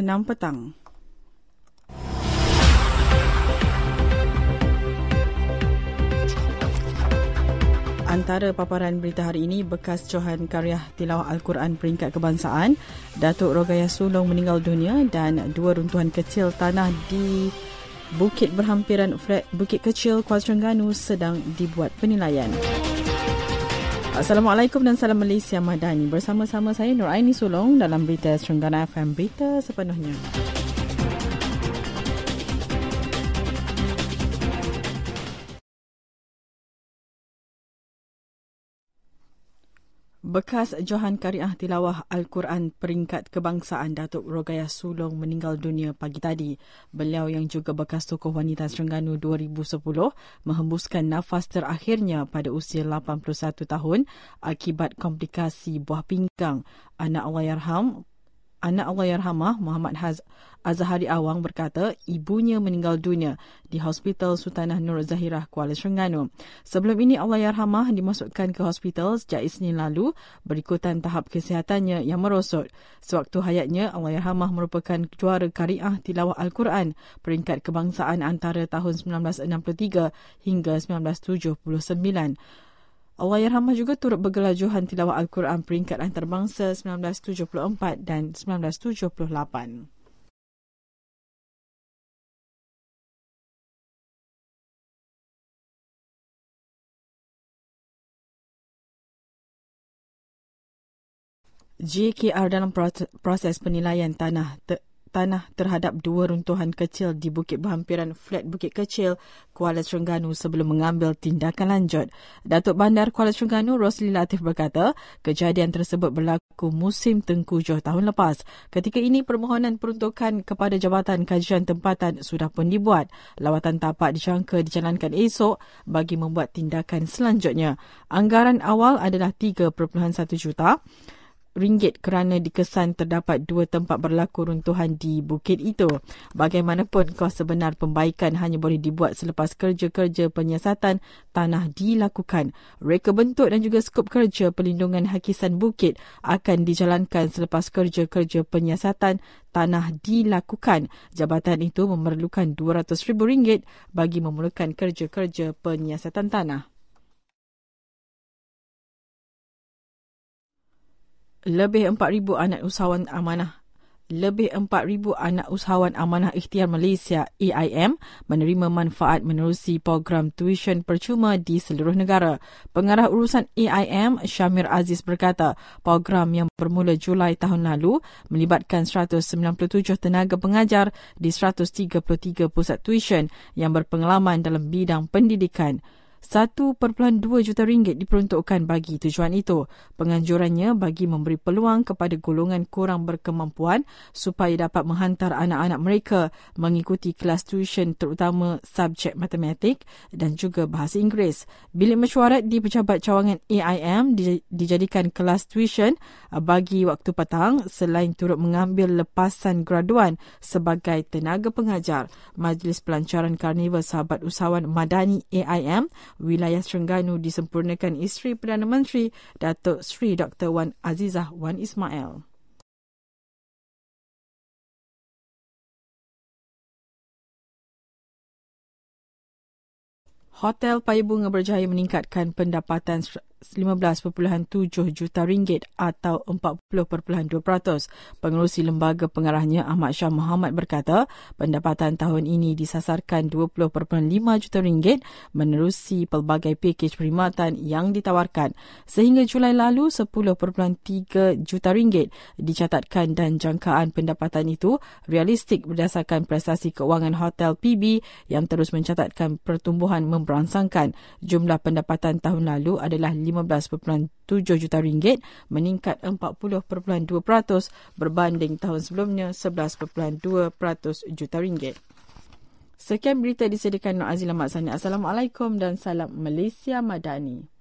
6 petang. Antara paparan berita hari ini, bekas Johan Karya Tilawah Al-Quran peringkat kebangsaan, Datuk Rogaya Sulong meninggal dunia dan dua runtuhan kecil tanah di Bukit Berhampiran Flat Bukit Kecil Kuala Terengganu sedang dibuat penilaian. Assalamualaikum dan salam Malaysia Madani. Bersama-sama saya Nur Aini Sulong dalam berita Terengganu FM Berita sepenuhnya. Bekas Johan Kariah Tilawah Al-Quran peringkat kebangsaan Datuk Rogaya Sulong meninggal dunia pagi tadi. Beliau yang juga bekas tokoh wanita Serengganu 2010 menghembuskan nafas terakhirnya pada usia 81 tahun akibat komplikasi buah pinggang. Anak Allahyarham Anak Allahyarhamah Muhammad Haz Azhari Awang berkata ibunya meninggal dunia di Hospital Sultanah Nur Zahirah Kuala Terengganu. Sebelum ini Allahyarhamah dimasukkan ke hospital sejak Isnin lalu berikutan tahap kesihatannya yang merosot. Sewaktu hayatnya Allahyarhamah merupakan juara kariah tilawah Al-Quran peringkat kebangsaan antara tahun 1963 hingga 1979. Allah Yarhamah juga turut bergelar Johan Tilawah Al-Quran peringkat antarabangsa 1974 dan 1978. JKR dalam proses penilaian tanah tanah terhadap dua runtuhan kecil di Bukit Berhampiran Flat Bukit Kecil, Kuala Terengganu sebelum mengambil tindakan lanjut. Datuk Bandar Kuala Terengganu Rosli Latif berkata, kejadian tersebut berlaku musim tengkujuh tahun lepas. Ketika ini permohonan peruntukan kepada Jabatan Kajian Tempatan sudah pun dibuat. Lawatan tapak dijangka dijalankan esok bagi membuat tindakan selanjutnya. Anggaran awal adalah 3.1 juta ringgit kerana dikesan terdapat dua tempat berlaku runtuhan di bukit itu. Bagaimanapun kos sebenar pembaikan hanya boleh dibuat selepas kerja-kerja penyiasatan tanah dilakukan. Reka bentuk dan juga skop kerja pelindungan hakisan bukit akan dijalankan selepas kerja-kerja penyiasatan tanah dilakukan. Jabatan itu memerlukan RM200,000 bagi memulakan kerja-kerja penyiasatan tanah. Lebih 4,000 anak usahawan amanah lebih 4,000 anak usahawan amanah ikhtiar Malaysia AIM menerima manfaat menerusi program tuition percuma di seluruh negara. Pengarah urusan AIM Syamir Aziz berkata, program yang bermula Julai tahun lalu melibatkan 197 tenaga pengajar di 133 pusat tuition yang berpengalaman dalam bidang pendidikan. 1.2 juta ringgit diperuntukkan bagi tujuan itu. Penganjurannya bagi memberi peluang kepada golongan kurang berkemampuan supaya dapat menghantar anak-anak mereka mengikuti kelas tuition terutama subjek matematik dan juga bahasa Inggeris. Bilik mesyuarat di Pejabat Cawangan AIM dijadikan kelas tuition bagi waktu petang selain turut mengambil lepasan graduan sebagai tenaga pengajar. Majlis Pelancaran Karnival Sahabat Usahawan Madani AIM wilayah Terengganu disempurnakan isteri Perdana Menteri Datuk Sri Dr. Wan Azizah Wan Ismail. Hotel Payabunga berjaya meningkatkan pendapatan 15.7 juta ringgit atau 40.2%. Pengerusi lembaga pengarahnya Ahmad Shah Muhammad berkata pendapatan tahun ini disasarkan 20.5 juta ringgit menerusi pelbagai pakej perkhidmatan yang ditawarkan. Sehingga Julai lalu 10.3 juta ringgit dicatatkan dan jangkaan pendapatan itu realistik berdasarkan prestasi keuangan hotel PB yang terus mencatatkan pertumbuhan memberangsangkan. Jumlah pendapatan tahun lalu adalah 15.7 juta ringgit meningkat 40.2% berbanding tahun sebelumnya 11.2% juta ringgit. Sekian berita disediakan Nur Azila Maksani. Assalamualaikum dan salam Malaysia Madani.